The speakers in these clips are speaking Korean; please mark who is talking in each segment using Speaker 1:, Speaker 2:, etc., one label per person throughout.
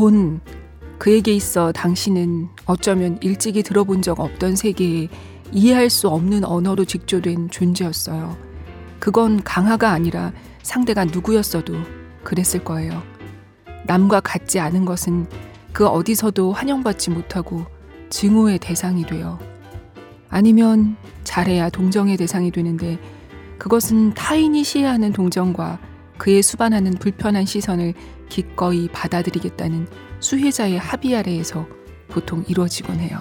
Speaker 1: 곤 그에게 있어 당신은 어쩌면 일찍이 들어본 적 없던 세계에 이해할 수 없는 언어로 직조된 존재였어요. 그건 강하가 아니라 상대가 누구였어도 그랬을 거예요. 남과 같지 않은 것은 그 어디서도 환영받지 못하고 증오의 대상이 되어 아니면 잘해야 동정의 대상이 되는데 그것은 타인이 시해하는 동정과 그에 수반하는 불편한 시선을 기꺼이 받아들이겠다는 수혜자의 합의 아래에서 보통 이루어지곤 해요.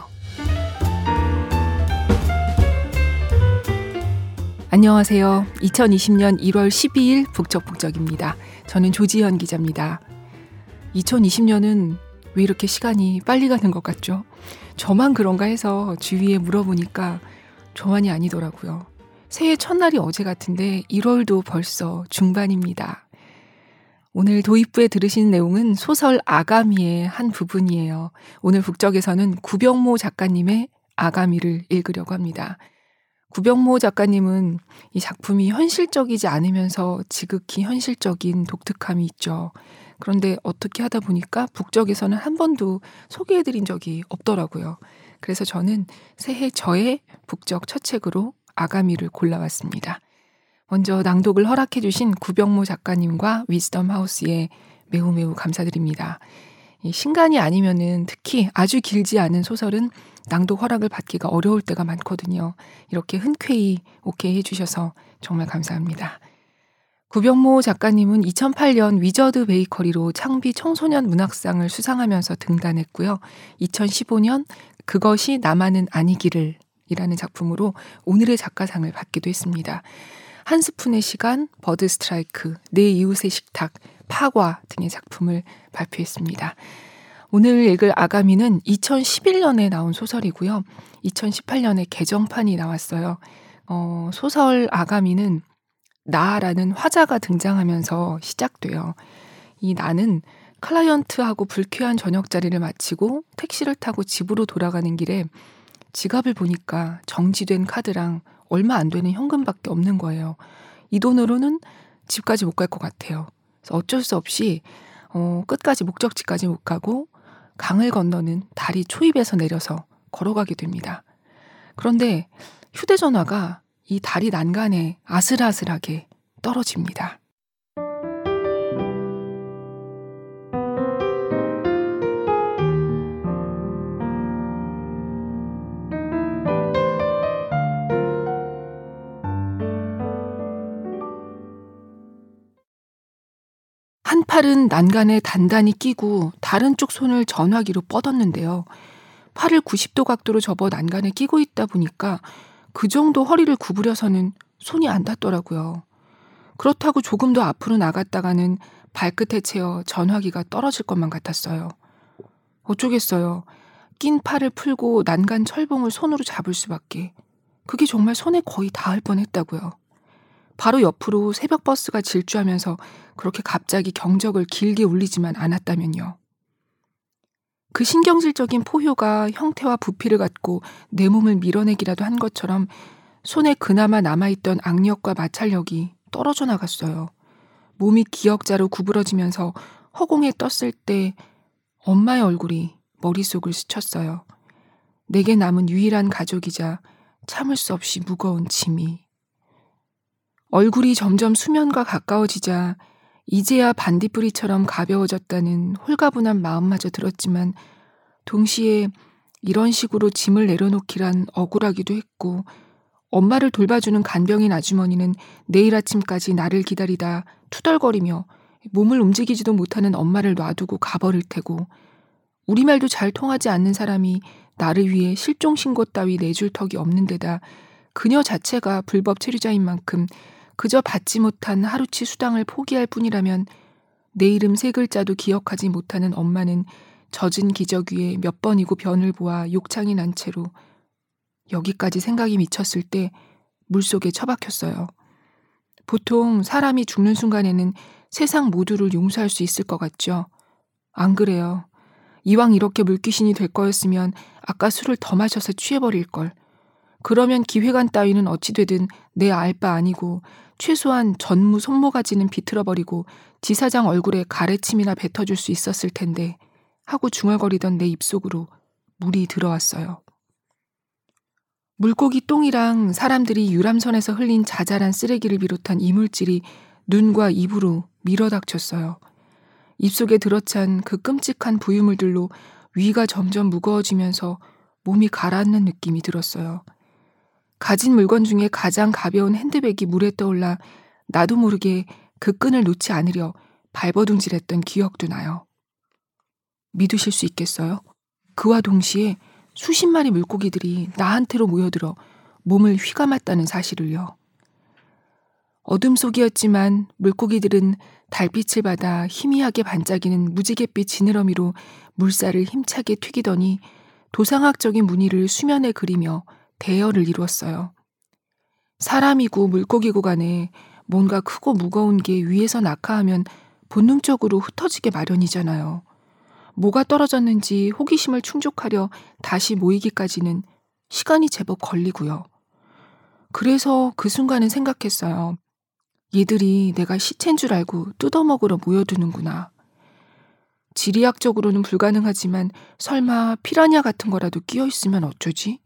Speaker 1: 안녕하세요. 2020년 1월 12일 북적북적입니다. 저는 조지현 기자입니다. 2020년은 왜 이렇게 시간이 빨리 가는 것 같죠? 저만 그런가 해서 주위에 물어보니까 저만이 아니더라고요. 새해 첫날이 어제 같은데 1월도 벌써 중반입니다. 오늘 도입부에 들으신 내용은 소설 아가미의 한 부분이에요. 오늘 북적에서는 구병모 작가님의 아가미를 읽으려고 합니다. 구병모 작가님은 이 작품이 현실적이지 않으면서 지극히 현실적인 독특함이 있죠. 그런데 어떻게 하다 보니까 북적에서는 한 번도 소개해드린 적이 없더라고요. 그래서 저는 새해 저의 북적 첫 책으로 아가미를 골라왔습니다. 먼저 낭독을 허락해 주신 구병모 작가님과 위즈덤 하우스에 매우 매우 감사드립니다. 신간이 아니면은 특히 아주 길지 않은 소설은 낭독 허락을 받기가 어려울 때가 많거든요. 이렇게 흔쾌히 오케이 해주셔서 정말 감사합니다. 구병모 작가님은 2008년 위저드 베이커리로 창비 청소년 문학상을 수상하면서 등단했고요. 2015년 그것이 나만은 아니기를 이라는 작품으로 오늘의 작가상을 받기도 했습니다. 한 스푼의 시간, 버드 스트라이크, 내 이웃의 식탁, 파과 등의 작품을 발표했습니다. 오늘 읽을 아가미는 2011년에 나온 소설이고요. 2018년에 개정판이 나왔어요. 어, 소설 아가미는 나라는 화자가 등장하면서 시작돼요. 이 나는 클라이언트하고 불쾌한 저녁 자리를 마치고 택시를 타고 집으로 돌아가는 길에 지갑을 보니까 정지된 카드랑 얼마 안 되는 현금밖에 없는 거예요. 이 돈으로는 집까지 못 갈 것 같아요. 그래서 어쩔 수 없이 어, 끝까지 목적지까지 못 가고 강을 건너는 다리 초입에서 내려서 걸어가게 됩니다. 그런데 휴대전화가 이 다리 난간에 아슬아슬하게 떨어집니다. 팔은 난간에 단단히 끼고 다른 쪽 손을 전화기로 뻗었는데요. 팔을 90도 각도로 접어 난간에 끼고 있다 보니까 그 정도 허리를 구부려서는 손이 안 닿더라고요. 그렇다고 조금 더 앞으로 나갔다가는 발끝에 채어 전화기가 떨어질 것만 같았어요. 어쩌겠어요. 낀 팔을 풀고 난간 철봉을 손으로 잡을 수밖에. 그게 정말 손에 거의 닿을 뻔했다고요. 바로 옆으로 새벽 버스가 질주하면서 그렇게 갑자기 경적을 길게 울리지만 않았다면요. 그 신경질적인 포효가 형태와 부피를 갖고 내 몸을 밀어내기라도 한 것처럼 손에 그나마 남아있던 악력과 마찰력이 떨어져 나갔어요. 몸이 기역자로 구부러지면서 허공에 떴을 때 엄마의 얼굴이 머릿속을 스쳤어요. 내게 남은 유일한 가족이자 참을 수 없이 무거운 짐이. 얼굴이 점점 수면과 가까워지자 이제야 반딧불이처럼 가벼워졌다는 홀가분한 마음마저 들었지만 동시에 이런 식으로 짐을 내려놓기란 억울하기도 했고 엄마를 돌봐주는 간병인 아주머니는 내일 아침까지 나를 기다리다 투덜거리며 몸을 움직이지도 못하는 엄마를 놔두고 가버릴 테고 우리말도 잘 통하지 않는 사람이 나를 위해 실종 신고 따위 내줄 턱이 없는 데다 그녀 자체가 불법 체류자인 만큼 그저 받지 못한 하루치 수당을 포기할 뿐이라면 내 이름 세 글자도 기억하지 못하는 엄마는 젖은 기적 위에 몇 번이고 변을 보아 욕창이 난 채로 여기까지 생각이 미쳤을 때 물속에 처박혔어요. 보통 사람이 죽는 순간에는 세상 모두를 용서할 수 있을 것 같죠? 안 그래요. 이왕 이렇게 물귀신이 될 거였으면 아까 술을 더 마셔서 취해버릴 걸. 그러면 기회관 따위는 어찌되든 내 알 바 아니고 최소한 전무 손모가지는 비틀어버리고 지사장 얼굴에 가래침이나 뱉어줄 수 있었을 텐데 하고 중얼거리던 내 입속으로 물이 들어왔어요. 물고기 똥이랑 사람들이 유람선에서 흘린 자잘한 쓰레기를 비롯한 이물질이 눈과 입으로 밀어닥쳤어요. 입속에 들어찬 그 끔찍한 부유물들로 위가 점점 무거워지면서 몸이 가라앉는 느낌이 들었어요. 가진 물건 중에 가장 가벼운 핸드백이 물에 떠올라 나도 모르게 그 끈을 놓지 않으려 발버둥질했던 기억도 나요. 믿으실 수 있겠어요? 그와 동시에 수십 마리 물고기들이 나한테로 모여들어 몸을 휘감았다는 사실을요. 어둠 속이었지만 물고기들은 달빛을 받아 희미하게 반짝이는 무지갯빛 지느러미로 물살을 힘차게 튀기더니 도상학적인 무늬를 수면에 그리며 대열을 이루었어요. 사람이고 물고기고 간에 뭔가 크고 무거운 게 위에서 낙하하면 본능적으로 흩어지게 마련이잖아요. 뭐가 떨어졌는지 호기심을 충족하려 다시 모이기까지는 시간이 제법 걸리고요. 그래서 그 순간은 생각했어요. 얘들이 내가 시체인 줄 알고 뜯어먹으러 모여드는구나. 지리학적으로는 불가능하지만 설마 피라냐 같은 거라도 끼어 있으면 어쩌지?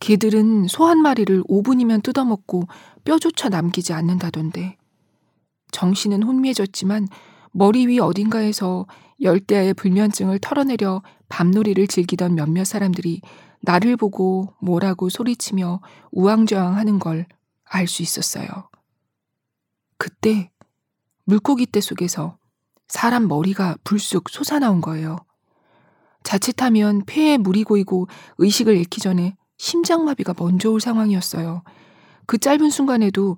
Speaker 1: 개들은 소 한 마리를 5분이면 뜯어먹고 뼈조차 남기지 않는다던데. 정신은 혼미해졌지만 머리 위 어딘가에서 열대야의 불면증을 털어내려 밤놀이를 즐기던 몇몇 사람들이 나를 보고 뭐라고 소리치며 우왕좌왕 하는 걸 알 수 있었어요. 그때 물고기 떼 속에서 사람 머리가 불쑥 솟아나온 거예요. 자칫하면 폐에 물이 고이고 의식을 잃기 전에 심장마비가 먼저 올 상황이었어요. 그 짧은 순간에도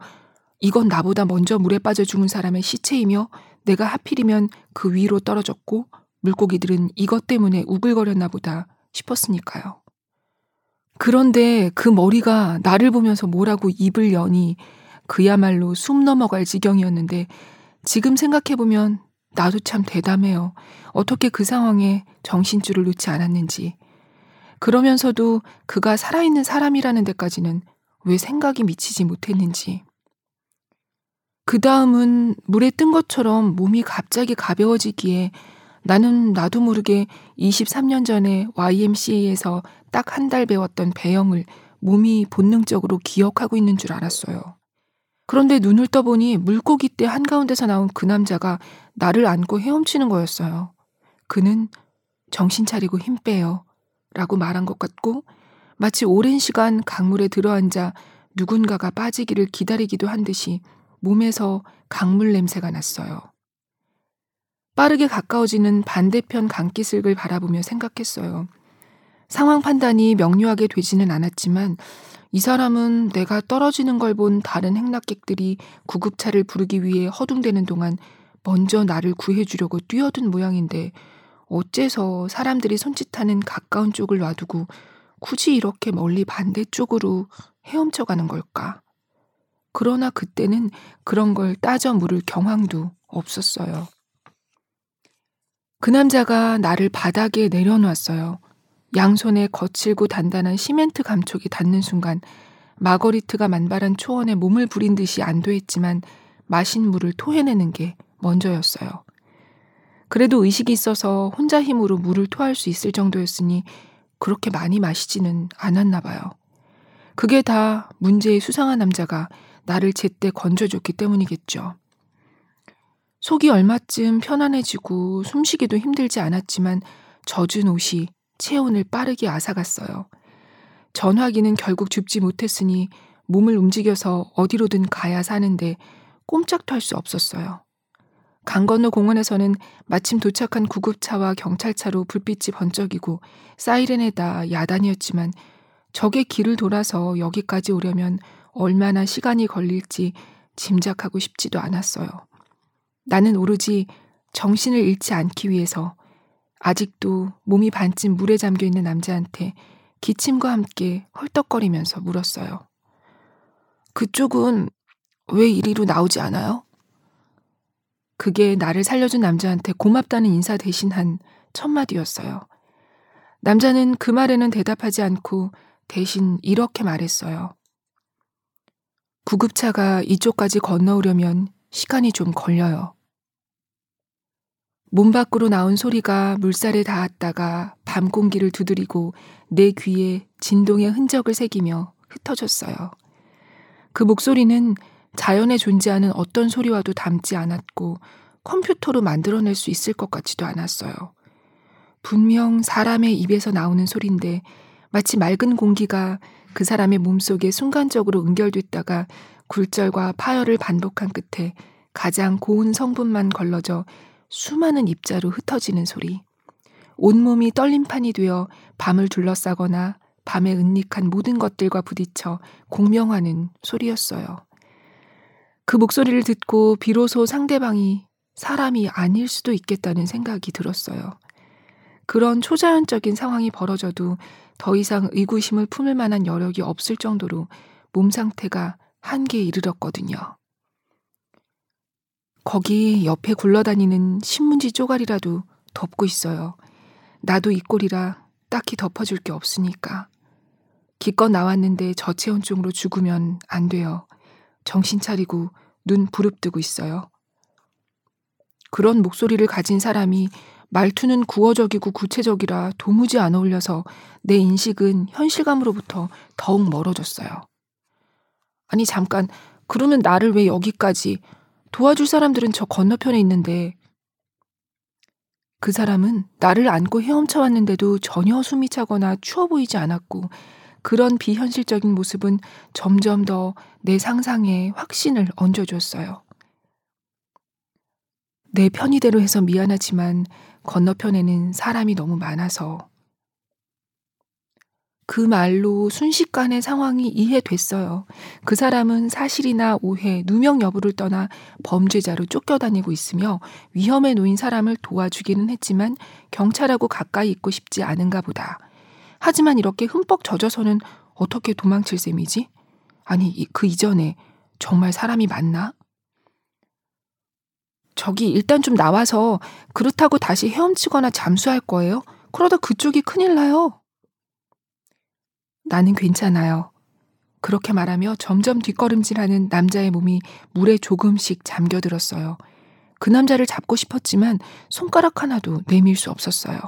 Speaker 1: 이건 나보다 먼저 물에 빠져 죽은 사람의 시체이며 내가 하필이면 그 위로 떨어졌고 물고기들은 이것 때문에 우글거렸나 보다 싶었으니까요. 그런데 그 머리가 나를 보면서 뭐라고 입을 여니 그야말로 숨 넘어갈 지경이었는데 지금 생각해보면 나도 참 대담해요. 어떻게 그 상황에 정신줄을 놓지 않았는지. 그러면서도 그가 살아있는 사람이라는 데까지는 왜 생각이 미치지 못했는지. 그 다음은 물에 뜬 것처럼 몸이 갑자기 가벼워지기에 나는 나도 모르게 23년 전에 YMCA에서 딱 한 달 배웠던 배영을 몸이 본능적으로 기억하고 있는 줄 알았어요. 그런데 눈을 떠보니 물고기 때 한가운데서 나온 그 남자가 나를 안고 헤엄치는 거였어요. 그는 정신 차리고 힘 빼요. 라고 말한 것 같고 마치 오랜 시간 강물에 들어앉아 누군가가 빠지기를 기다리기도 한 듯이 몸에서 강물 냄새가 났어요. 빠르게 가까워지는 반대편 강기슭을 바라보며 생각했어요. 상황 판단이 명료하게 되지는 않았지만 이 사람은 내가 떨어지는 걸 본 다른 행락객들이 구급차를 부르기 위해 허둥대는 동안 먼저 나를 구해주려고 뛰어든 모양인데 어째서 사람들이 손짓하는 가까운 쪽을 놔두고 굳이 이렇게 멀리 반대쪽으로 헤엄쳐 가는 걸까? 그러나 그때는 그런 걸 따져 물을 경황도 없었어요. 그 남자가 나를 바닥에 내려놓았어요. 양손에 거칠고 단단한 시멘트 감촉이 닿는 순간 마거리트가 만발한 초원에 몸을 부린 듯이 안도했지만 마신 물을 토해내는 게 먼저였어요. 그래도 의식이 있어서 혼자 힘으로 물을 토할 수 있을 정도였으니 그렇게 많이 마시지는 않았나 봐요. 그게 다 문제의 수상한 남자가 나를 제때 건져줬기 때문이겠죠. 속이 얼마쯤 편안해지고 숨쉬기도 힘들지 않았지만 젖은 옷이 체온을 빠르게 앗아갔어요. 전화기는 결국 줍지 못했으니 몸을 움직여서 어디로든 가야 사는데 꼼짝도 할 수 없었어요. 강 건너 공원에서는 마침 도착한 구급차와 경찰차로 불빛이 번쩍이고 사이렌에다 야단이었지만 적의 길을 돌아서 여기까지 오려면 얼마나 시간이 걸릴지 짐작하고 싶지도 않았어요. 나는 오로지 정신을 잃지 않기 위해서 아직도 몸이 반쯤 물에 잠겨 있는 남자한테 기침과 함께 헐떡거리면서 물었어요. 그쪽은 왜 이리로 나오지 않아요? 그게 나를 살려준 남자한테 고맙다는 인사 대신 한 첫마디였어요. 남자는 그 말에는 대답하지 않고 대신 이렇게 말했어요. 구급차가 이쪽까지 건너오려면 시간이 좀 걸려요. 몸 밖으로 나온 소리가 물살에 닿았다가 밤 공기를 두드리고 내 귀에 진동의 흔적을 새기며 흩어졌어요. 그 목소리는 자연에 존재하는 어떤 소리와도 닮지 않았고 컴퓨터로 만들어낼 수 있을 것 같지도 않았어요. 분명 사람의 입에서 나오는 소리인데 마치 맑은 공기가 그 사람의 몸속에 순간적으로 응결됐다가 굴절과 파열을 반복한 끝에 가장 고운 성분만 걸러져 수많은 입자로 흩어지는 소리. 온몸이 떨림판이 되어 밤을 둘러싸거나 밤에 은닉한 모든 것들과 부딪혀 공명하는 소리였어요. 그 목소리를 듣고 비로소 상대방이 사람이 아닐 수도 있겠다는 생각이 들었어요. 그런 초자연적인 상황이 벌어져도 더 이상 의구심을 품을 만한 여력이 없을 정도로 몸 상태가 한계에 이르렀거든요. 거기 옆에 굴러다니는 신문지 쪼가리라도 덮고 있어요. 나도 이 꼴이라 딱히 덮어줄 게 없으니까. 기껏 나왔는데 저체온증으로 죽으면 안 돼요. 정신 차리고 눈 부릅뜨고 있어요. 그런 목소리를 가진 사람이 말투는 구어적이고 구체적이라 도무지 안 어울려서 내 인식은 현실감으로부터 더욱 멀어졌어요. 아니, 잠깐, 그러면 나를 왜 여기까지 도와줄 사람들은 저 건너편에 있는데 그 사람은 나를 안고 헤엄쳐 왔는데도 전혀 숨이 차거나 추워 보이지 않았고 그런 비현실적인 모습은 점점 더 내 상상에 확신을 얹어줬어요. 내 편의대로 해서 미안하지만 건너편에는 사람이 너무 많아서 그 말로 순식간에 상황이 이해됐어요. 그 사람은 사실이나 오해, 누명 여부를 떠나 범죄자로 쫓겨다니고 있으며 위험에 놓인 사람을 도와주기는 했지만 경찰하고 가까이 있고 싶지 않은가 보다. 하지만 이렇게 흠뻑 젖어서는 어떻게 도망칠 셈이지? 아니, 그 이전에 정말 사람이 맞나? 저기 일단 좀 나와서 그렇다고 다시 헤엄치거나 잠수할 거예요? 그러다 그쪽이 큰일 나요. 나는 괜찮아요. 그렇게 말하며 점점 뒷걸음질하는 남자의 몸이 물에 조금씩 잠겨들었어요. 그 남자를 잡고 싶었지만 손가락 하나도 내밀 수 없었어요.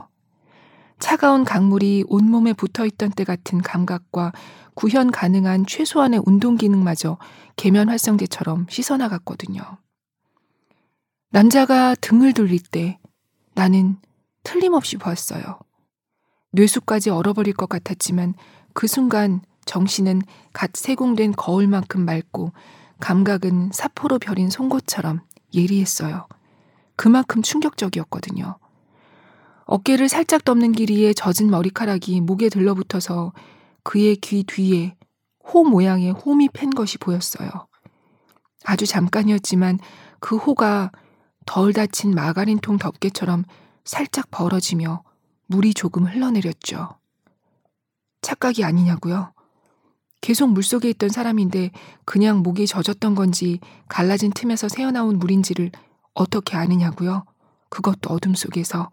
Speaker 1: 차가운 강물이 온몸에 붙어 있던 때 같은 감각과 구현 가능한 최소한의 운동 기능마저 계면 활성제처럼 씻어나갔거든요. 남자가 등을 돌릴 때 나는 틀림없이 보았어요. 뇌수까지 얼어버릴 것 같았지만 그 순간 정신은 갓 세공된 거울만큼 맑고 감각은 사포로 벼린 송곳처럼 예리했어요. 그만큼 충격적이었거든요. 어깨를 살짝 덮는 길이에 젖은 머리카락이 목에 들러붙어서 그의 귀 뒤에 호 모양의 홈이 팬 것이 보였어요. 아주 잠깐이었지만 그 호가 덜 닫힌 마가린통 덮개처럼 살짝 벌어지며 물이 조금 흘러내렸죠. 착각이 아니냐고요? 계속 물속에 있던 사람인데 그냥 목이 젖었던 건지 갈라진 틈에서 새어나온 물인지를 어떻게 아느냐고요? 그것도 어둠 속에서.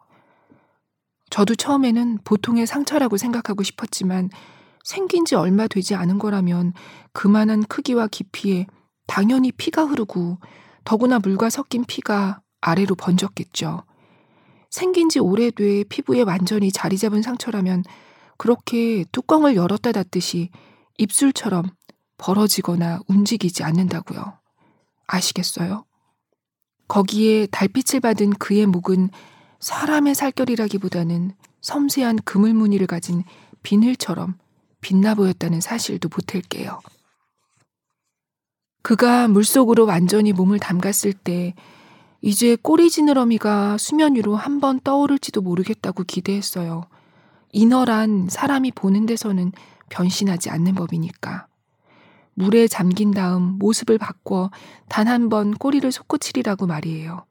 Speaker 1: 저도 처음에는 보통의 상처라고 생각하고 싶었지만 생긴 지 얼마 되지 않은 거라면 그만한 크기와 깊이에 당연히 피가 흐르고 더구나 물과 섞인 피가 아래로 번졌겠죠. 생긴 지 오래돼 피부에 완전히 자리 잡은 상처라면 그렇게 뚜껑을 열었다 닫듯이 입술처럼 벌어지거나 움직이지 않는다고요. 아시겠어요? 거기에 달빛을 받은 그의 목은 사람의 살결이라기보다는 섬세한 그물 무늬를 가진 비늘처럼 빛나 보였다는 사실도 보탤게요. 그가 물속으로 완전히 몸을 담갔을 때 이제 꼬리 지느러미가 수면 위로 한 번 떠오를지도 모르겠다고 기대했어요. 인어란 사람이 보는 데서는 변신하지 않는 법이니까. 물에 잠긴 다음 모습을 바꿔 단 한 번 꼬리를 솟구치리라고 말이에요.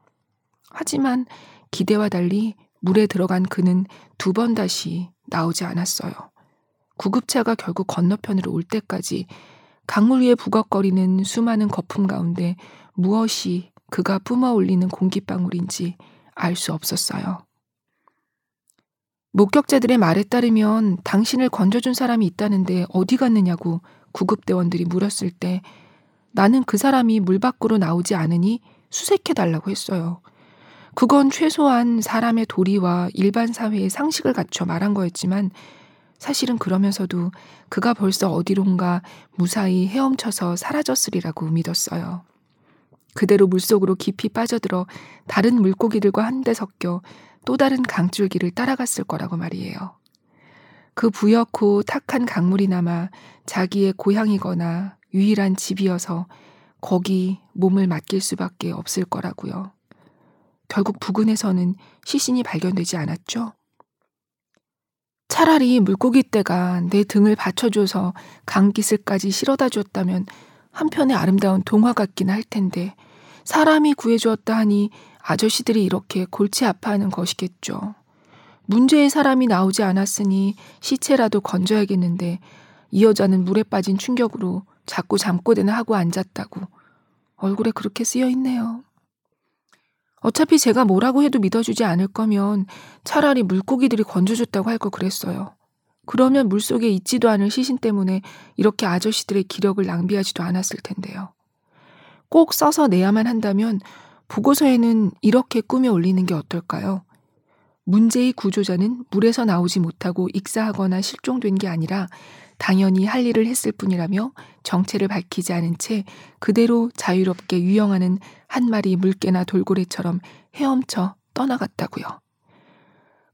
Speaker 1: 하지만 기대와 달리 물에 들어간 그는 두 번 다시 나오지 않았어요. 구급차가 결국 건너편으로 올 때까지 강물 위에 부걱거리는 수많은 거품 가운데 무엇이 그가 뿜어 올리는 공기방울인지 알 수 없었어요. 목격자들의 말에 따르면 당신을 건져준 사람이 있다는데 어디 갔느냐고 구급대원들이 물었을 때 나는 그 사람이 물 밖으로 나오지 않으니 수색해 달라고 했어요. 그건 최소한 사람의 도리와 일반 사회의 상식을 갖춰 말한 거였지만 사실은 그러면서도 그가 벌써 어디론가 무사히 헤엄쳐서 사라졌으리라고 믿었어요. 그대로 물속으로 깊이 빠져들어 다른 물고기들과 한데 섞여 또 다른 강줄기를 따라갔을 거라고 말이에요. 그 부옇고 탁한 강물이 남아 자기의 고향이거나 유일한 집이어서 거기 몸을 맡길 수밖에 없을 거라고요. 결국 부근에서는 시신이 발견되지 않았죠. 차라리 물고기 떼가 내 등을 받쳐줘서 강기슬까지 실어다 줬다면 한편의 아름다운 동화 같긴 할 텐데 사람이 구해주었다 하니 아저씨들이 이렇게 골치 아파하는 것이겠죠. 문제의 사람이 나오지 않았으니 시체라도 건져야겠는데 이 여자는 물에 빠진 충격으로 자꾸 잠꼬대나 하고 앉았다고 얼굴에 그렇게 쓰여 있네요. 어차피 제가 뭐라고 해도 믿어주지 않을 거면 차라리 물고기들이 건져줬다고 할거 그랬어요. 그러면 물속에 있지도 않을 시신 때문에 이렇게 아저씨들의 기력을 낭비하지도 않았을 텐데요. 꼭 써서 내야만 한다면 보고서에는 이렇게 꾸며 올리는 게 어떨까요? 문제의 구조자는 물에서 나오지 못하고 익사하거나 실종된 게 아니라 당연히 할 일을 했을 뿐이라며 정체를 밝히지 않은 채 그대로 자유롭게 유영하는 한 마리 물개나 돌고래처럼 헤엄쳐 떠나갔다고요.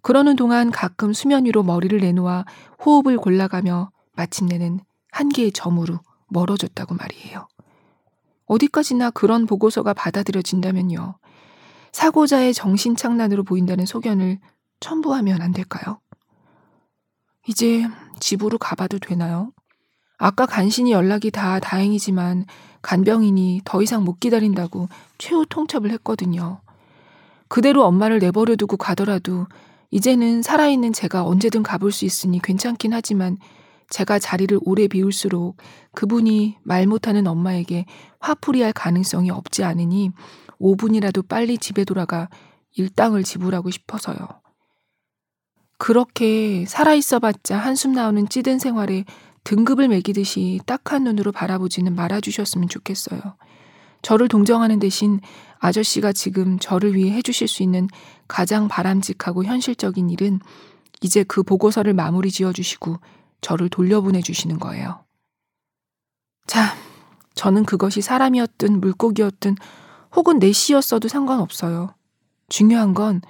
Speaker 1: 그러는 동안 가끔 수면 위로 머리를 내놓아 호흡을 골라가며 마침내는 한 개의 점으로 멀어졌다고 말이에요. 어디까지나 그런 보고서가 받아들여진다면요. 사고자의 정신착란으로 보인다는 소견을 첨부하면 안 될까요? 이제 집으로 가봐도 되나요? 아까 간신히 연락이 다 다행이지만 간병인이 더 이상 못 기다린다고 최후 통첩을 했거든요. 그대로 엄마를 내버려 두고 가더라도 이제는 살아있는 제가 언제든 가볼 수 있으니 괜찮긴 하지만 제가 자리를 오래 비울수록 그분이 말 못하는 엄마에게 화풀이할 가능성이 없지 않으니 5분이라도 빨리 집에 돌아가 일당을 지불하고 싶어서요. 그렇게 살아있어 봤자 한숨 나오는 찌든 생활에 등급을 매기듯이 딱한 눈으로 바라보지는 말아주셨으면 좋겠어요. 저를 동정하는 대신 아저씨가 지금 저를 위해 해주실 수 있는 가장 바람직하고 현실적인 일은 이제 그 보고서를 마무리 지어주시고 저를 돌려보내 주시는 거예요. 자, 저는 그것이 사람이었든 물고기였든 혹은 내시였어도 상관없어요. 중요한 건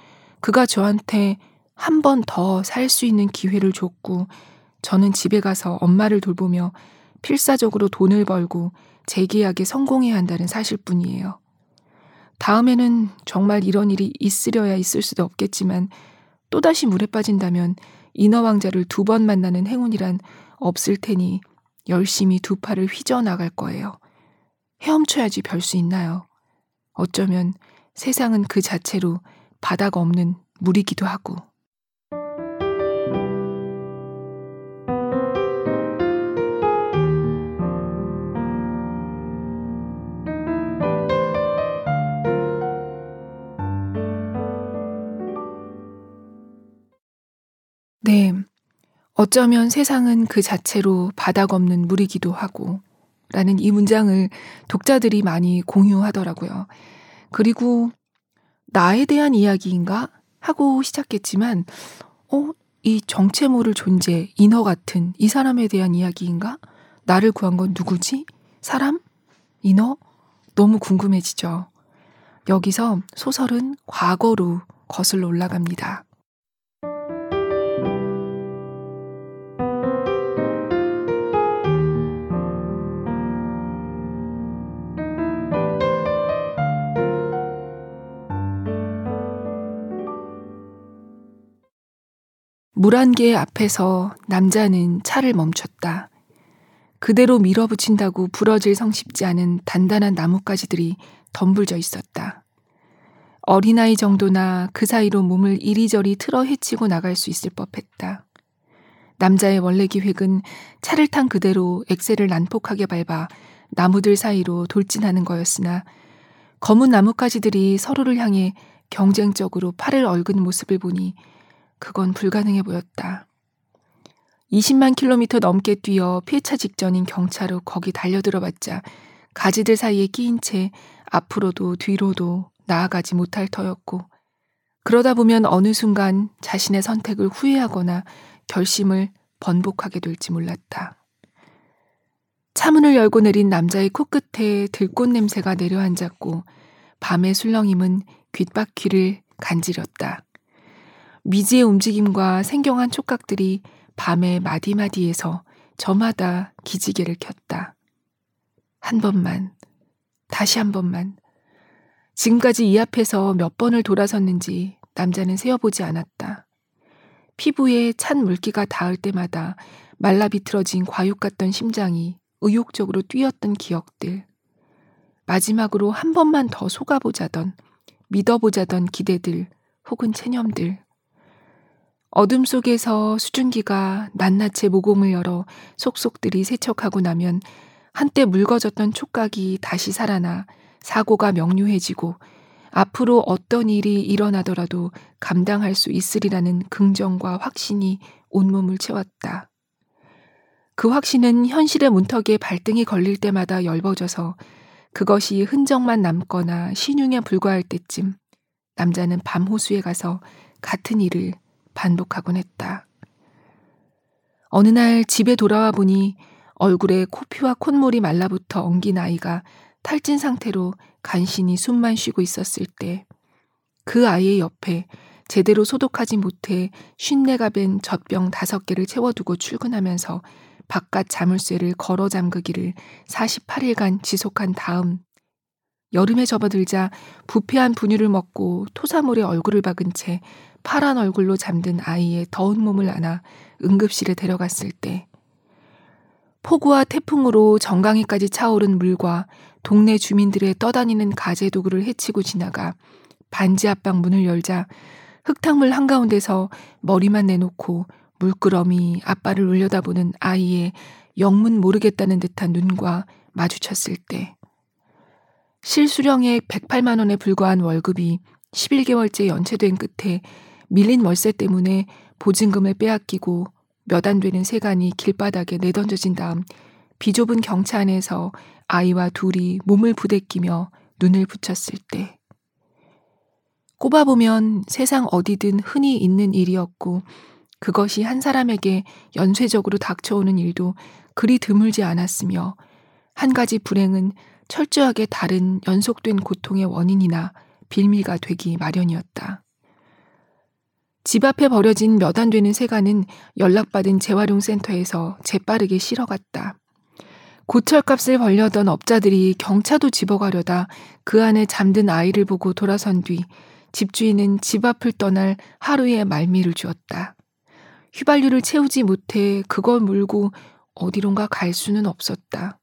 Speaker 1: 그가 저한테 한 번 더 살 수 있는 기회를 줬고 저는 집에 가서 엄마를 돌보며 필사적으로 돈을 벌고 재계약에 성공해야 한다는 사실뿐이에요. 다음에는 정말 이런 일이 있으려야 있을 수도 없겠지만 또다시 물에 빠진다면 인어 왕자를 두 번 만나는 행운이란 없을 테니 열심히 두 팔을 휘저 나갈 거예요. 헤엄쳐야지 별 수 있나요? 어쩌면 세상은 그 자체로 바닥 없는 물이기도 하고. 어쩌면 세상은 그 자체로 바닥 없는 물이기도 하고, 라는 이 문장을 독자들이 많이 공유하더라고요. 그리고 나에 대한 이야기인가? 하고 시작했지만, 어, 이 정체 모를 존재, 인어 같은 이 사람에 대한 이야기인가? 나를 구한 건 누구지? 사람? 인어? 너무 궁금해지죠. 여기서 소설은 과거로 거슬러 올라갑니다. 물안개 앞에서 남자는 차를 멈췄다. 그대로 밀어붙인다고 부러질 성쉽지 않은 단단한 나뭇가지들이 덤불져 있었다. 어린아이 정도나 그 사이로 몸을 이리저리 틀어 헤치고 나갈 수 있을 법했다. 남자의 원래 계획은 차를 탄 그대로 엑셀을 난폭하게 밟아 나무들 사이로 돌진하는 거였으나 검은 나뭇가지들이 서로를 향해 경쟁적으로 팔을 얽은 모습을 보니 그건 불가능해 보였다. 20만 킬로미터 넘게 뛰어 폐차 직전인 경차로 거기 달려들어봤자 가지들 사이에 끼인 채 앞으로도 뒤로도 나아가지 못할 터였고 그러다 보면 어느 순간 자신의 선택을 후회하거나 결심을 번복하게 될지 몰랐다. 차문을 열고 내린 남자의 코끝에 들꽃 냄새가 내려앉았고 밤의 술렁임은 귓바퀴를 간지렸다. 미지의 움직임과 생경한 촉각들이 밤의 마디마디에서 저마다 기지개를 켰다. 한 번만, 다시 한 번만. 지금까지 이 앞에서 몇 번을 돌아섰는지 남자는 세어보지 않았다. 피부에 찬 물기가 닿을 때마다 말라 비틀어진 과육 같던 심장이 의욕적으로 뛰었던 기억들. 마지막으로 한 번만 더 속아보자던, 믿어보자던 기대들 혹은 체념들. 어둠 속에서 수증기가 낱낱이 모공을 열어 속속들이 세척하고 나면 한때 묽어졌던 촉각이 다시 살아나 사고가 명료해지고 앞으로 어떤 일이 일어나더라도 감당할 수 있으리라는 긍정과 확신이 온몸을 채웠다. 그 확신은 현실의 문턱에 발등이 걸릴 때마다 엷어져서 그것이 흔적만 남거나 신용에 불과할 때쯤 남자는 밤호수에 가서 같은 일을 반복하곤 했다. 어느 날 집에 돌아와 보니 얼굴에 코피와 콧물이 말라붙어 엉긴 아이가 탈진 상태로 간신히 숨만 쉬고 있었을 때 그 아이의 옆에 제대로 소독하지 못해 쉰내가 밴 젖병 다섯 개를 채워두고 출근하면서 바깥 자물쇠를 걸어 잠그기를 48일간 지속한 다음 여름에 접어들자 부패한 분유를 먹고 토사물에 얼굴을 박은 채 파란 얼굴로 잠든 아이의 더운 몸을 안아 응급실에 데려갔을 때 폭우와 태풍으로 정강이까지 차오른 물과 동네 주민들의 떠다니는 가재 도구를 헤치고 지나가 반지 앞방 문을 열자 흙탕물 한가운데서 머리만 내놓고 물끄러미 아빠를 울려다보는 아이의 영문 모르겠다는 듯한 눈과 마주쳤을 때 실수령액 108만 원에 불과한 월급이 11개월째 연체된 끝에 밀린 월세 때문에 보증금을 빼앗기고 몇 안 되는 세간이 길바닥에 내던져진 다음 비좁은 경차 안에서 아이와 둘이 몸을 부대끼며 눈을 붙였을 때 꼽아보면 세상 어디든 흔히 있는 일이었고 그것이 한 사람에게 연쇄적으로 닥쳐오는 일도 그리 드물지 않았으며 한 가지 불행은 철저하게 다른 연속된 고통의 원인이나 빌미가 되기 마련이었다. 집 앞에 버려진 몇 안 되는 세간은 연락받은 재활용 센터에서 재빠르게 실어갔다. 고철값을 벌려던 업자들이 경차도 집어가려다 그 안에 잠든 아이를 보고 돌아선 뒤 집주인은 집 앞을 떠날 하루의 말미를 주었다. 휘발유를 채우지 못해 그걸 몰고 어디론가 갈 수는 없었다.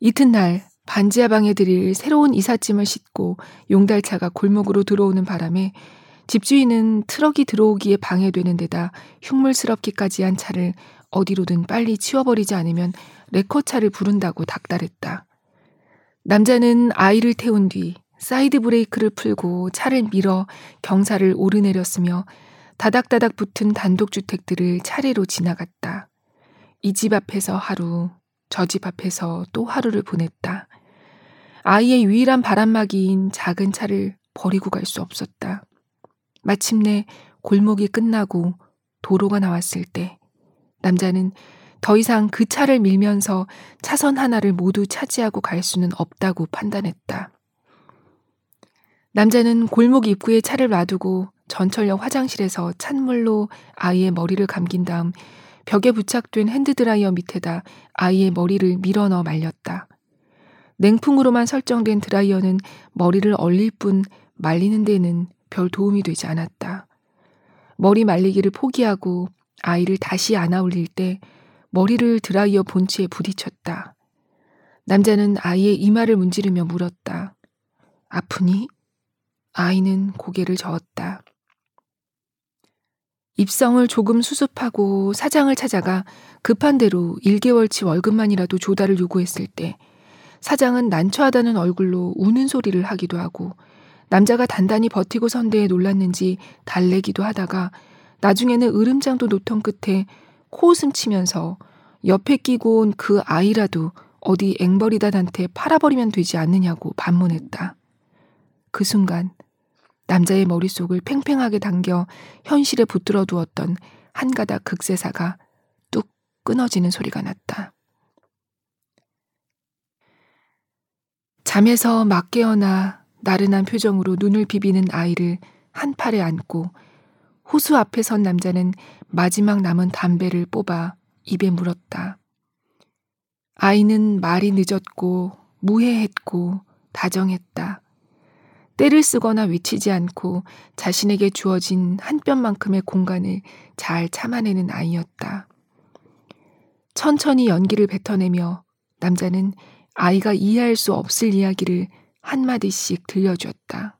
Speaker 1: 이튿날 반지하 방에 들일 새로운 이삿짐을 싣고 용달차가 골목으로 들어오는 바람에 집주인은 트럭이 들어오기에 방해되는 데다 흉물스럽기까지 한 차를 어디로든 빨리 치워버리지 않으면 레커차를 부른다고 닦달했다. 남자는 아이를 태운 뒤 사이드 브레이크를 풀고 차를 밀어 경사를 오르내렸으며 다닥다닥 붙은 단독주택들을 차례로 지나갔다. 이 집 앞에서 하루, 저 집 앞에서 또 하루를 보냈다. 아이의 유일한 바람막이인 작은 차를 버리고 갈 수 없었다. 마침내 골목이 끝나고 도로가 나왔을 때 남자는 더 이상 그 차를 밀면서 차선 하나를 모두 차지하고 갈 수는 없다고 판단했다. 남자는 골목 입구에 차를 놔두고 전철역 화장실에서 찬물로 아이의 머리를 감긴 다음 벽에 부착된 핸드드라이어 밑에다 아이의 머리를 밀어 넣어 말렸다. 냉풍으로만 설정된 드라이어는 머리를 얼릴 뿐 말리는 데는 별 도움이 되지 않았다. 머리 말리기를 포기하고 아이를 다시 안아 올릴 때 머리를 드라이어 본체에 부딪혔다. 남자는 아이의 이마를 문지르며 물었다. 아프니? 아이는 고개를 저었다. 입성을 조금 수습하고 사장을 찾아가 급한 대로 1개월치 월급만이라도 조달을 요구했을 때 사장은 난처하다는 얼굴로 우는 소리를 하기도 하고 남자가 단단히 버티고 선 데에 놀랐는지 달래기도 하다가 나중에는 으름장도 노턴 끝에 코웃음 치면서 옆에 끼고 온 그 아이라도 어디 앵벌이다한테 팔아버리면 되지 않느냐고 반문했다. 그 순간 남자의 머릿속을 팽팽하게 당겨 현실에 붙들어 두었던 한 가닥 극세사가 뚝 끊어지는 소리가 났다. 잠에서 막 깨어나 나른한 표정으로 눈을 비비는 아이를 한 팔에 안고 호수 앞에 선 남자는 마지막 남은 담배를 뽑아 입에 물었다. 아이는 말이 늦었고 무해했고 다정했다. 때를 쓰거나 외치지 않고 자신에게 주어진 한 뼘만큼의 공간을 잘 참아내는 아이였다. 천천히 연기를 뱉어내며 남자는 아이가 이해할 수 없을 이야기를 한마디씩 들려주었다.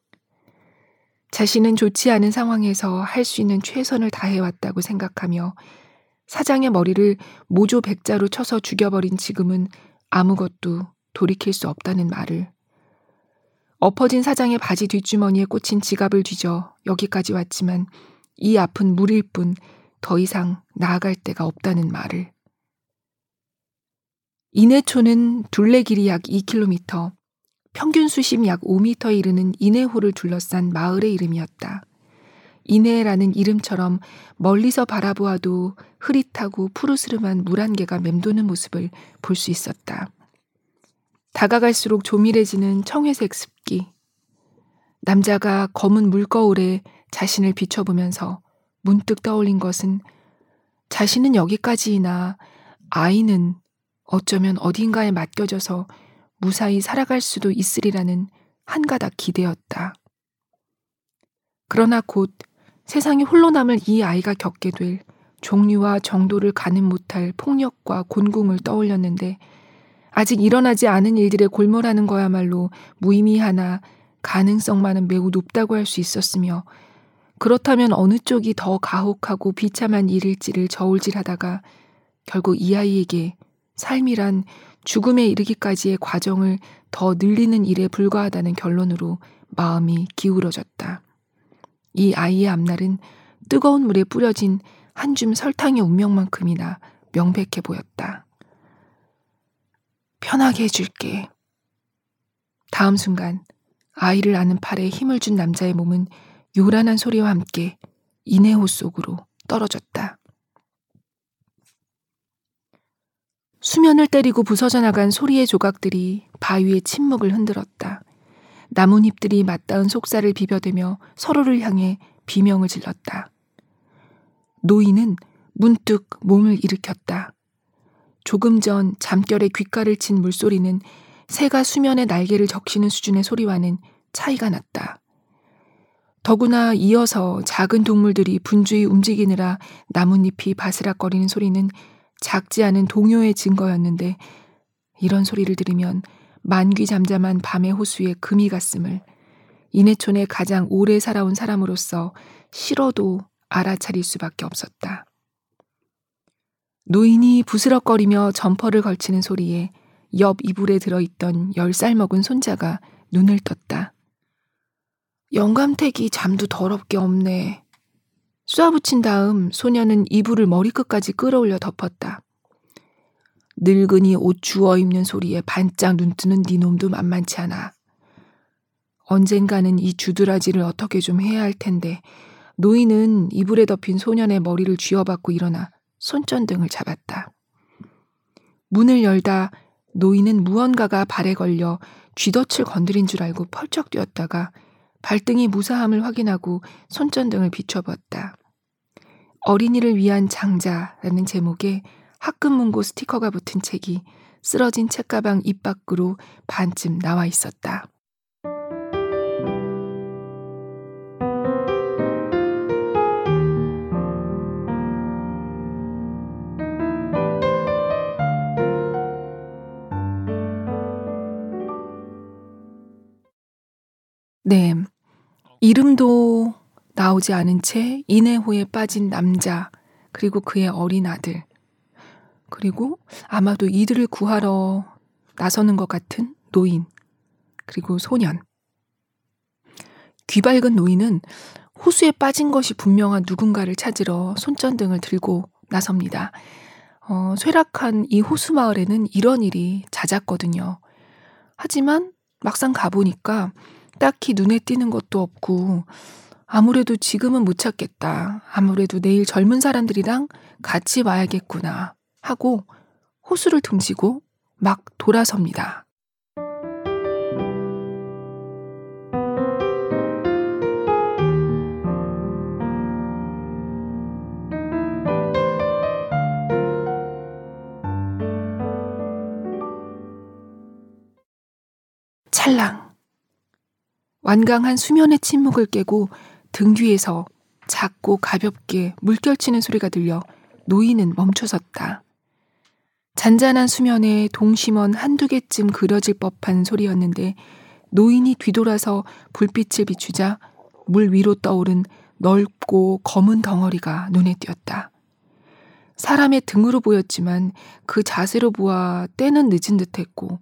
Speaker 1: 자신은 좋지 않은 상황에서 할 수 있는 최선을 다해왔다고 생각하며 사장의 머리를 모조 백자로 쳐서 죽여버린 지금은 아무것도 돌이킬 수 없다는 말을 엎어진 사장의 바지 뒷주머니에 꽂힌 지갑을 뒤져 여기까지 왔지만 이 앞은 물일 뿐 더 이상 나아갈 데가 없다는 말을. 이내초는 둘레 길이 약 2km, 평균 수심 약 5m에 이르는 이내호를 둘러싼 마을의 이름이었다. 이내라는 이름처럼 멀리서 바라보아도 흐릿하고 푸르스름한 물한 개가 맴도는 모습을 볼 수 있었다. 다가갈수록 조밀해지는 청회색 습기. 남자가 검은 물거울에 자신을 비춰보면서 문득 떠올린 것은 자신은 여기까지이나 아이는 어쩌면 어딘가에 맡겨져서 무사히 살아갈 수도 있으리라는 한 가닥 기대였다. 그러나 곧 세상에 홀로 남을 이 아이가 겪게 될 종류와 정도를 가늠 못할 폭력과 곤궁을 떠올렸는데 아직 일어나지 않은 일들에 골몰하는 거야말로 무의미하나 가능성만은 매우 높다고 할 수 있었으며 그렇다면 어느 쪽이 더 가혹하고 비참한 일일지를 저울질하다가 결국 이 아이에게 삶이란 죽음에 이르기까지의 과정을 더 늘리는 일에 불과하다는 결론으로 마음이 기울어졌다. 이 아이의 앞날은 뜨거운 물에 뿌려진 한 줌 설탕의 운명만큼이나 명백해 보였다. 편하게 해줄게. 다음 순간 아이를 안은 팔에 힘을 준 남자의 몸은 요란한 소리와 함께 이내호 속으로 떨어졌다. 수면을 때리고 부서져 나간 소리의 조각들이 바위의 침묵을 흔들었다. 나뭇잎들이 맞닿은 속살을 비벼대며 서로를 향해 비명을 질렀다. 노인은 문득 몸을 일으켰다. 조금 전 잠결에 귓가를 친 물소리는 새가 수면의 날개를 적시는 수준의 소리와는 차이가 났다. 더구나 이어서 작은 동물들이 분주히 움직이느라 나뭇잎이 바스락거리는 소리는 작지 않은 동요의 증거였는데 이런 소리를 들으면 만귀 잠잠한 밤의 호수에 금이 갔음을 이내촌에 가장 오래 살아온 사람으로서 싫어도 알아차릴 수밖에 없었다. 노인이 부스럭거리며 점퍼를 걸치는 소리에 옆 이불에 들어있던 열 살 먹은 손자가 눈을 떴다. 영감탱이 잠도 더럽게 없네. 쏴붙인 다음 소년은 이불을 머리끝까지 끌어올려 덮었다. 늙은이 옷 주워 입는 소리에 반짝 눈뜨는 네 놈도 만만치 않아. 언젠가는 이 주드라지를 어떻게 좀 해야 할 텐데 노인은 이불에 덮인 소년의 머리를 쥐어받고 일어나 손전등을 잡았다. 문을 열다 노인은 무언가가 발에 걸려 쥐덫을 건드린 줄 알고 펄쩍 뛰었다가 발등이 무사함을 확인하고 손전등을 비춰보았다. 어린이를 위한 장자라는 제목의 학급문고 스티커가 붙은 책이 쓰러진 책가방 입 밖으로 반쯤 나와 있었다. 네. 이름도 나오지 않은 채 인해호에 빠진 남자, 그리고 그의 어린 아들, 그리고 아마도 이들을 구하러 나서는 것 같은 노인, 그리고 소년. 귀밝은 노인은 호수에 빠진 것이 분명한 누군가를 찾으러 손전등을 들고 나섭니다. 어, 쇠락한 이 호수 마을에는 이런 일이 잦았거든요. 하지만 막상 가보니까 딱히 눈에 띄는 것도 없고 아무래도 지금은 못 찾겠다. 아무래도 내일 젊은 사람들이랑 같이 와야겠구나. 하고 호수를 등지고 막 돌아섭니다. 찰랑. 완강한 수면의 침묵을 깨고 등 뒤에서 작고 가볍게 물결치는 소리가 들려 노인은 멈춰섰다. 잔잔한 수면에 동심원 한두 개쯤 그려질 법한 소리였는데 노인이 뒤돌아서 불빛을 비추자 물 위로 떠오른 넓고 검은 덩어리가 눈에 띄었다. 사람의 등으로 보였지만 그 자세로 보아 때는 늦은 듯 했고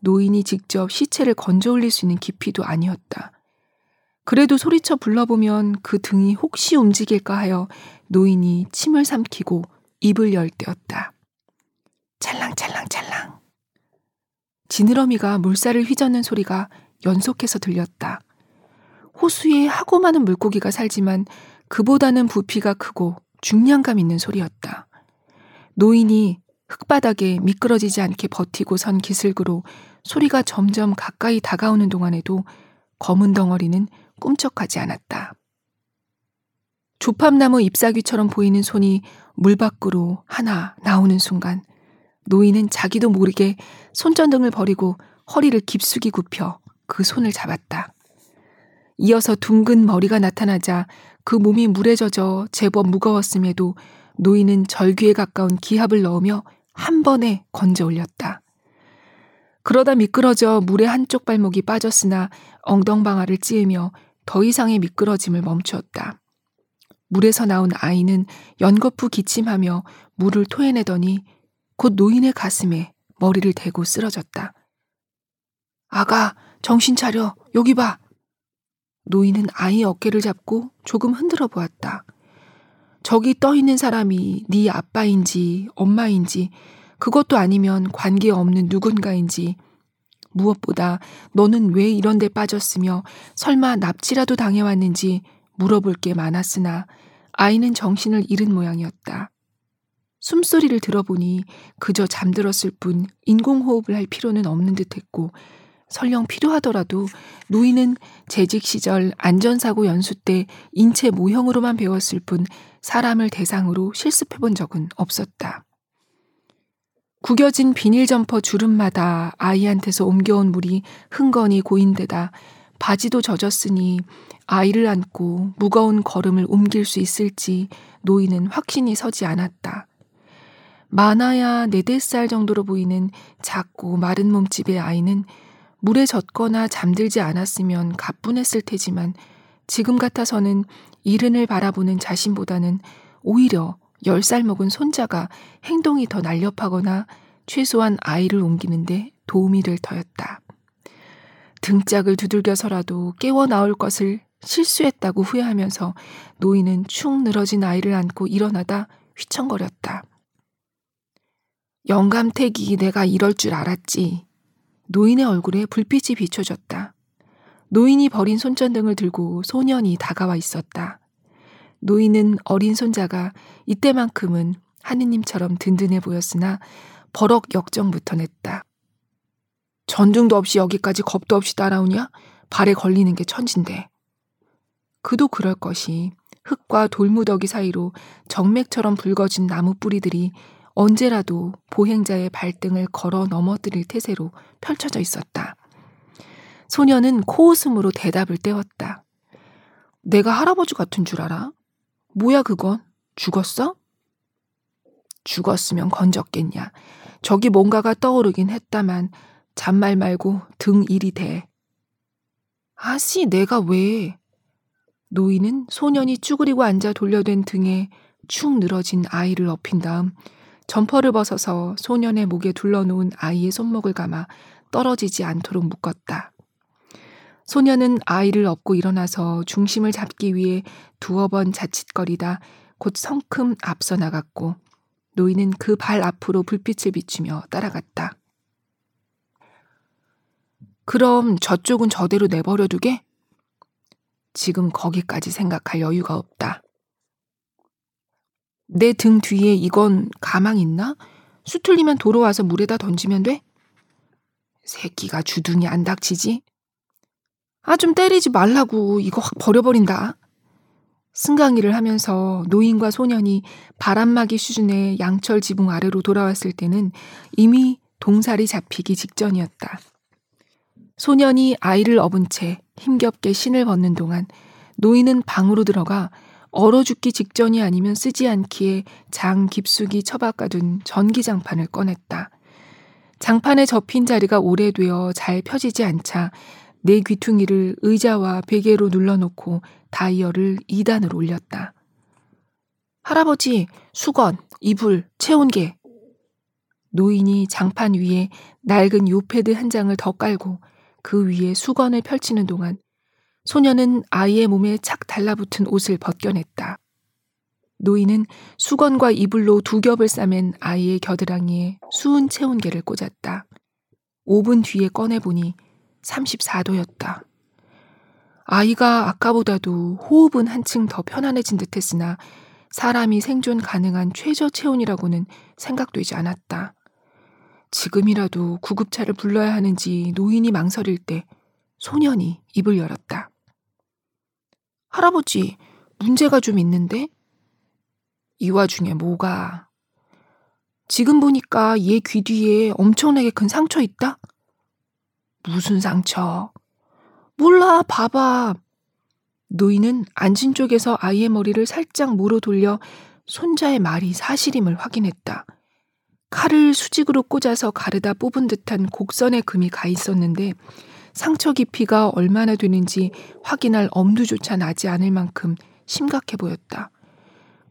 Speaker 1: 노인이 직접 시체를 건져 올릴 수 있는 깊이도 아니었다. 그래도 소리쳐 불러보면 그 등이 혹시 움직일까 하여 노인이 침을 삼키고 입을 열 때였다. 찰랑찰랑찰랑. 지느러미가 물살을 휘젓는 소리가 연속해서 들렸다. 호수에 하고 많은 물고기가 살지만 그보다는 부피가 크고 중량감 있는 소리였다. 노인이 흙바닥에 미끄러지지 않게 버티고 선 기슭으로 소리가 점점 가까이 다가오는 동안에도 검은 덩어리는 꿈쩍하지 않았다. 조팝나무 잎사귀처럼 보이는 손이 물 밖으로 하나 나오는 순간 노인은 자기도 모르게 손전등을 버리고 허리를 깊숙이 굽혀 그 손을 잡았다. 이어서 둥근 머리가 나타나자 그 몸이 물에 젖어 제법 무거웠음에도 노인은 절규에 가까운 기합을 넣으며 한 번에 건져 올렸다. 그러다 미끄러져 물의 한쪽 발목이 빠졌으나 엉덩방아를 찌으며 더 이상의 미끄러짐을 멈추었다. 물에서 나온 아이는 연거푸 기침하며 물을 토해내더니 곧 노인의 가슴에 머리를 대고 쓰러졌다. 아가, 정신 차려. 여기 봐. 노인은 아이 어깨를 잡고 조금 흔들어 보았다. 저기 떠 있는 사람이 네 아빠인지 엄마인지 그것도 아니면 관계없는 누군가인지 무엇보다 너는 왜 이런 데 빠졌으며 설마 납치라도 당해왔는지 물어볼 게 많았으나 아이는 정신을 잃은 모양이었다. 숨소리를 들어보니 그저 잠들었을 뿐 인공호흡을 할 필요는 없는 듯 했고 설령 필요하더라도 노인은 재직 시절 안전사고 연수 때 인체 모형으로만 배웠을 뿐 사람을 대상으로 실습해 본 적은 없었다. 구겨진 비닐 점퍼 주름마다 아이한테서 옮겨온 물이 흥건히 고인데다 바지도 젖었으니 아이를 안고 무거운 걸음을 옮길 수 있을지 노인은 확신이 서지 않았다. 많아야 네댓 살 정도로 보이는 작고 마른 몸집의 아이는 물에 젖거나 잠들지 않았으면 가뿐했을 테지만 지금 같아서는 이른을 바라보는 자신보다는 오히려 열살 먹은 손자가 행동이 더 날렵하거나 최소한 아이를 옮기는데 도움이 될 터였다. 등짝을 두들겨서라도 깨워 나올 것을 실수했다고 후회하면서 노인은 축 늘어진 아이를 안고 일어나다 휘청거렸다. 영감택이 내가 이럴 줄 알았지. 노인의 얼굴에 불빛이 비춰졌다. 노인이 버린 손전등을 들고 소년이 다가와 있었다. 노인은 어린 손자가 이때만큼은 하느님처럼 든든해 보였으나 버럭 역정부터 냈다. 전등도 없이 여기까지 겁도 없이 따라오냐? 발에 걸리는 게 천진데. 그도 그럴 것이 흙과 돌무더기 사이로 정맥처럼 붉어진 나무 뿌리들이 언제라도 보행자의 발등을 걸어 넘어뜨릴 태세로 펼쳐져 있었다. 소녀는 코웃음으로 대답을 떼었다. 내가 할아버지 같은 줄 알아? 뭐야 그건? 죽었어? 죽었으면 건졌겠냐. 저기 뭔가가 떠오르긴 했다만 잔말 말고 등 이리 대. 아씨, 내가 왜? 노인은 소년이 쭈그리고 앉아 돌려댄 등에 축 늘어진 아이를 업힌 다음 점퍼를 벗어서 소년의 목에 둘러놓은 아이의 손목을 감아 떨어지지 않도록 묶었다. 소년은 아이를 업고 일어나서 중심을 잡기 위해 두어 번 자칫거리다 곧 성큼 앞서 나갔고 노인은 그 발 앞으로 불빛을 비추며 따라갔다. 그럼 저쪽은 저대로 내버려 두게? 지금 거기까지 생각할 여유가 없다. 내 등 뒤에 이건 가망 있나? 수틀리면 돌아와서 물에다 던지면 돼? 새끼가 주둥이 안 닥치지? 아, 좀 때리지 말라고. 이거 확 버려버린다. 승강이를 하면서 노인과 소년이 바람막이 수준의 양철 지붕 아래로 돌아왔을 때는 이미 동살이 잡히기 직전이었다. 소년이 아이를 업은 채 힘겹게 신을 벗는 동안 노인은 방으로 들어가 얼어 죽기 직전이 아니면 쓰지 않기에 장 깊숙이 처박아둔 전기장판을 꺼냈다. 장판에 접힌 자리가 오래되어 잘 펴지지 않자 내 귀퉁이를 의자와 베개로 눌러놓고 다이얼을 2단으로 올렸다. 할아버지, 수건, 이불, 체온계. 노인이 장판 위에 낡은 요패드 한 장을 더 깔고 그 위에 수건을 펼치는 동안 소녀는 아이의 몸에 착 달라붙은 옷을 벗겨냈다. 노인은 수건과 이불로 두 겹을 싸맨 아이의 겨드랑이에 수은 체온계를 꽂았다. 5분 뒤에 꺼내보니 34도였다. 아이가 아까보다도 호흡은 한층 더 편안해진 듯 했으나 사람이 생존 가능한 최저 체온이라고는 생각되지 않았다. 지금이라도 구급차를 불러야 하는지 노인이 망설일 때 소년이 입을 열었다. 할아버지, 문제가 좀 있는데? 이 와중에 뭐가? 지금 보니까 얘 귀 뒤에 엄청나게 큰 상처 있다? 무슨 상처? 몰라, 봐봐. 노인은 앉은 쪽에서 아이의 머리를 살짝 물어 돌려 손자의 말이 사실임을 확인했다. 칼을 수직으로 꽂아서 가르다 뽑은 듯한 곡선의 금이 가 있었는데 상처 깊이가 얼마나 되는지 확인할 엄두조차 나지 않을 만큼 심각해 보였다.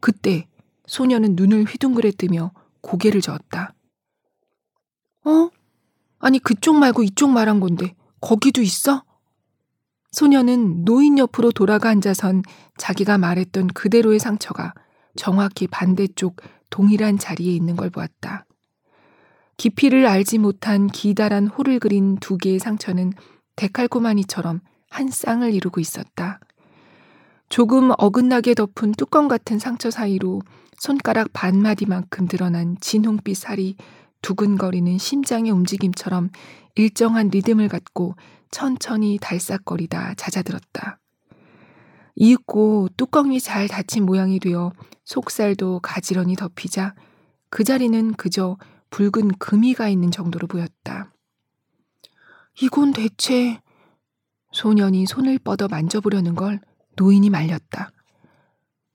Speaker 1: 그때 소녀는 눈을 휘둥그레 뜨며 고개를 저었다. 어? 아니, 그쪽 말고 이쪽 말한 건데, 거기도 있어? 소녀는 노인 옆으로 돌아가 앉아선 자기가 말했던 그대로의 상처가 정확히 반대쪽 동일한 자리에 있는 걸 보았다. 깊이를 알지 못한 기다란 홀을 그린 두 개의 상처는 데칼코마니처럼 한 쌍을 이루고 있었다. 조금 어긋나게 덮은 뚜껑 같은 상처 사이로 손가락 반 마디만큼 드러난 진홍빛 살이 두근거리는 심장의 움직임처럼 일정한 리듬을 갖고 천천히 달싹거리다 잦아들었다. 이윽고 뚜껑이 잘 닫힌 모양이 되어 속살도 가지런히 덮이자 그 자리는 그저 붉은 금이가 있는 정도로 보였다. 이건 대체 소년이 손을 뻗어 만져보려는 걸 노인이 말렸다.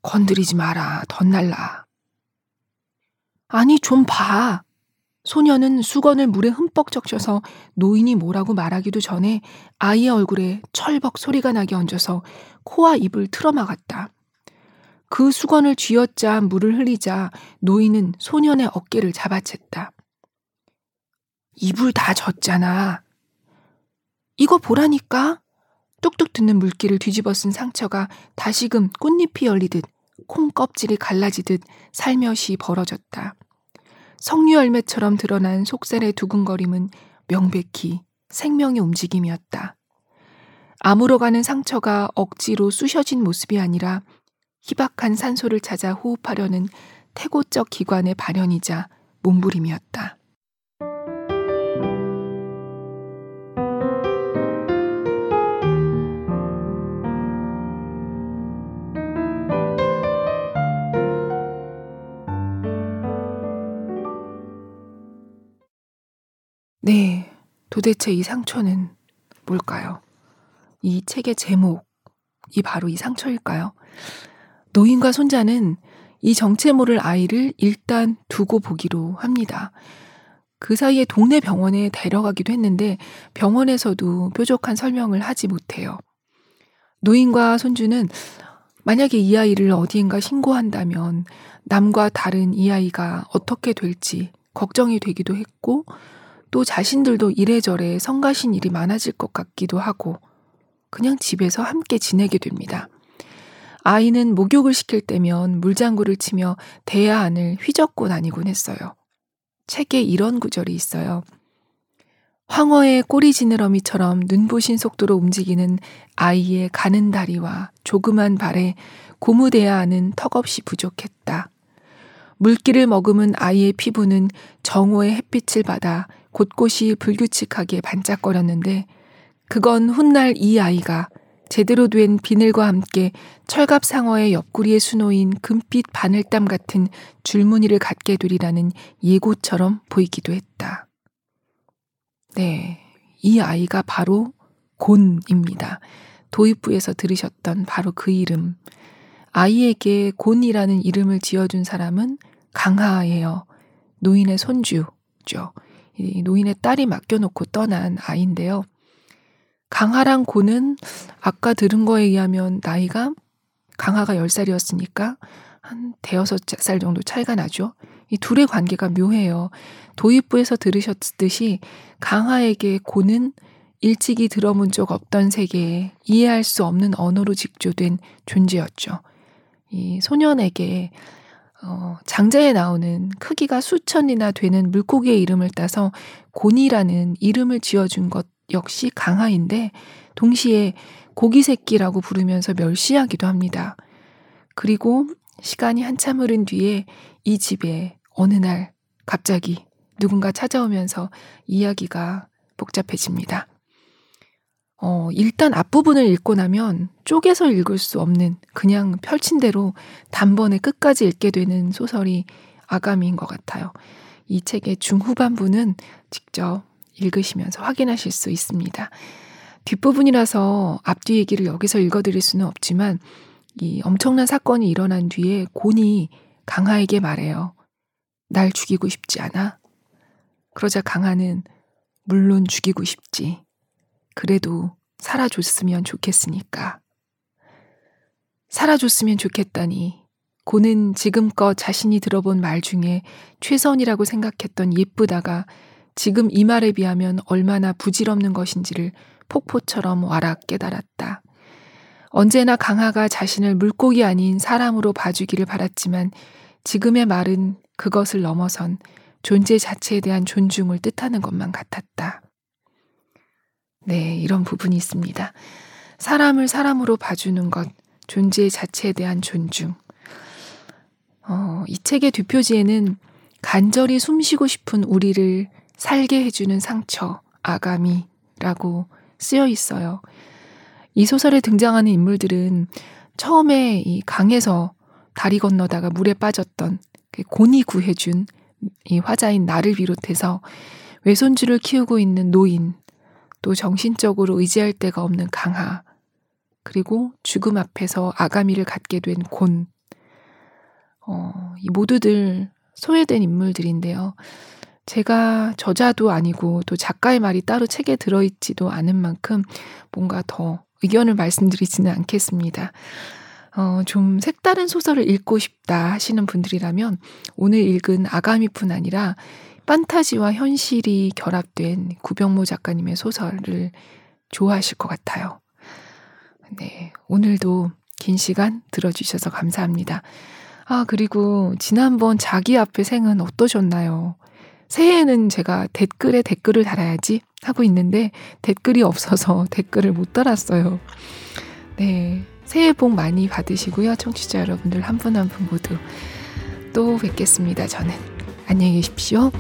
Speaker 1: 건드리지 마라, 덧날라. 아니, 좀 봐. 소녀는 수건을 물에 흠뻑 적셔서 노인이 뭐라고 말하기도 전에 아이의 얼굴에 철벅 소리가 나게 얹어서 코와 입을 틀어막았다. 그 수건을 쥐어짜 물을 흘리자 노인은 소년의 어깨를 잡아챘다. 입을 다 젖잖아. 이거 보라니까? 뚝뚝 듣는 물기를 뒤집어 쓴 상처가 다시금 꽃잎이 열리듯 콩 껍질이 갈라지듯 살며시 벌어졌다. 석류 열매처럼 드러난 속살의 두근거림은 명백히 생명의 움직임이었다. 아물어가는 상처가 억지로 쑤셔진 모습이 아니라 희박한 산소를 찾아 호흡하려는 태고적 기관의 발현이자 몸부림이었다. 네, 도대체 이 상처는 뭘까요? 이 책의 제목이 바로 이 상처일까요? 노인과 손자는 이 정체 모를 아이를 일단 두고 보기로 합니다. 그 사이에 동네 병원에 데려가기도 했는데 병원에서도 뾰족한 설명을 하지 못해요. 노인과 손주는 만약에 이 아이를 어디인가 신고한다면 남과 다른 이 아이가 어떻게 될지 걱정이 되기도 했고 또 자신들도 이래저래 성가신 일이 많아질 것 같기도 하고 그냥 집에서 함께 지내게 됩니다. 아이는 목욕을 시킬 때면 물장구를 치며 대야 안을 휘젓고 다니곤 했어요. 책에 이런 구절이 있어요. 황허의 꼬리 지느러미처럼 눈부신 속도로 움직이는 아이의 가는 다리와 조그만 발에 고무돼야 하는 턱없이 부족했다. 물기를 머금은 아이의 피부는 정오의 햇빛을 받아 곳곳이 불규칙하게 반짝거렸는데 그건 훗날 이 아이가 제대로 된 비늘과 함께 철갑 상어의 옆구리에 수놓인 금빛 바늘땀 같은 줄무늬를 갖게 되리라는 예고처럼 보이기도 했다. 네, 이 아이가 바로 곤입니다. 도입부에서 들으셨던 바로 그 이름. 아이에게 곤이라는 이름을 지어준 사람은 강하예요. 노인의 손주죠. 노인의 딸이 맡겨놓고 떠난 아이인데요. 강하랑 고는 아까 들은 거에 의하면 나이가 강하가 10살이었으니까 한 대여섯 살 정도 차이가 나죠. 이 둘의 관계가 묘해요. 도입부에서 들으셨듯이 강하에게 고는 일찍이 들어본 적 없던 세계에 이해할 수 없는 언어로 직조된 존재였죠. 이 소년에게 어, 장자에 나오는 크기가 수천이나 되는 물고기의 이름을 따서 곤이라는 이름을 지어준 것 역시 강하인데 동시에 고기 새끼라고 부르면서 멸시하기도 합니다. 그리고 시간이 한참 흐른 뒤에 이 집에 어느 날 갑자기 누군가 찾아오면서 이야기가 복잡해집니다. 어, 일단 앞부분을 읽고 나면 쪼개서 읽을 수 없는 그냥 펼친 대로 단번에 끝까지 읽게 되는 소설이 아가미인 것 같아요. 이 책의 중후반부는 직접 읽으시면서 확인하실 수 있습니다. 뒷부분이라서 앞뒤 얘기를 여기서 읽어드릴 수는 없지만 이 엄청난 사건이 일어난 뒤에 곤이 강하에게 말해요. 날 죽이고 싶지 않아? 그러자 강하는 물론 죽이고 싶지. 그래도 살아줬으면 좋겠으니까. 살아줬으면 좋겠다니. 고는 지금껏 자신이 들어본 말 중에 최선이라고 생각했던 예쁘다가 지금 이 말에 비하면 얼마나 부질없는 것인지를 폭포처럼 와락 깨달았다. 언제나 강하가 자신을 물고기 아닌 사람으로 봐주기를 바랐지만 지금의 말은 그것을 넘어선 존재 자체에 대한 존중을 뜻하는 것만 같았다. 네, 이런 부분이 있습니다. 사람을 사람으로 봐주는 것, 존재 자체에 대한 존중. 어, 이 책의 뒷표지에는 간절히 숨쉬고 싶은 우리를 살게 해주는 상처, 아가미라고 쓰여 있어요. 이 소설에 등장하는 인물들은 처음에 이 강에서 다리 건너다가 물에 빠졌던 그 곤이 구해준 이 화자인 나를 비롯해서 외손주를 키우고 있는 노인, 또 정신적으로 의지할 데가 없는 강하, 그리고 죽음 앞에서 아가미를 갖게 된 곤, 어, 이 모두들 소외된 인물들인데요. 제가 저자도 아니고 또 작가의 말이 따로 책에 들어있지도 않은 만큼 뭔가 더 의견을 말씀드리지는 않겠습니다. 어, 좀 색다른 소설을 읽고 싶다 하시는 분들이라면 오늘 읽은 아가미뿐 아니라 판타지와 현실이 결합된 구병모 작가님의 소설을 좋아하실 것 같아요. 네. 오늘도 긴 시간 들어주셔서 감사합니다. 아, 그리고 지난번 자기 앞에 생은 어떠셨나요? 새해에는 제가 댓글에 댓글을 달아야지 하고 있는데 댓글이 없어서 댓글을 못 달았어요. 네. 새해 복 많이 받으시고요. 청취자 여러분들 한 분 한 분 모두 또 뵙겠습니다. 저는. 안녕히 계십시오.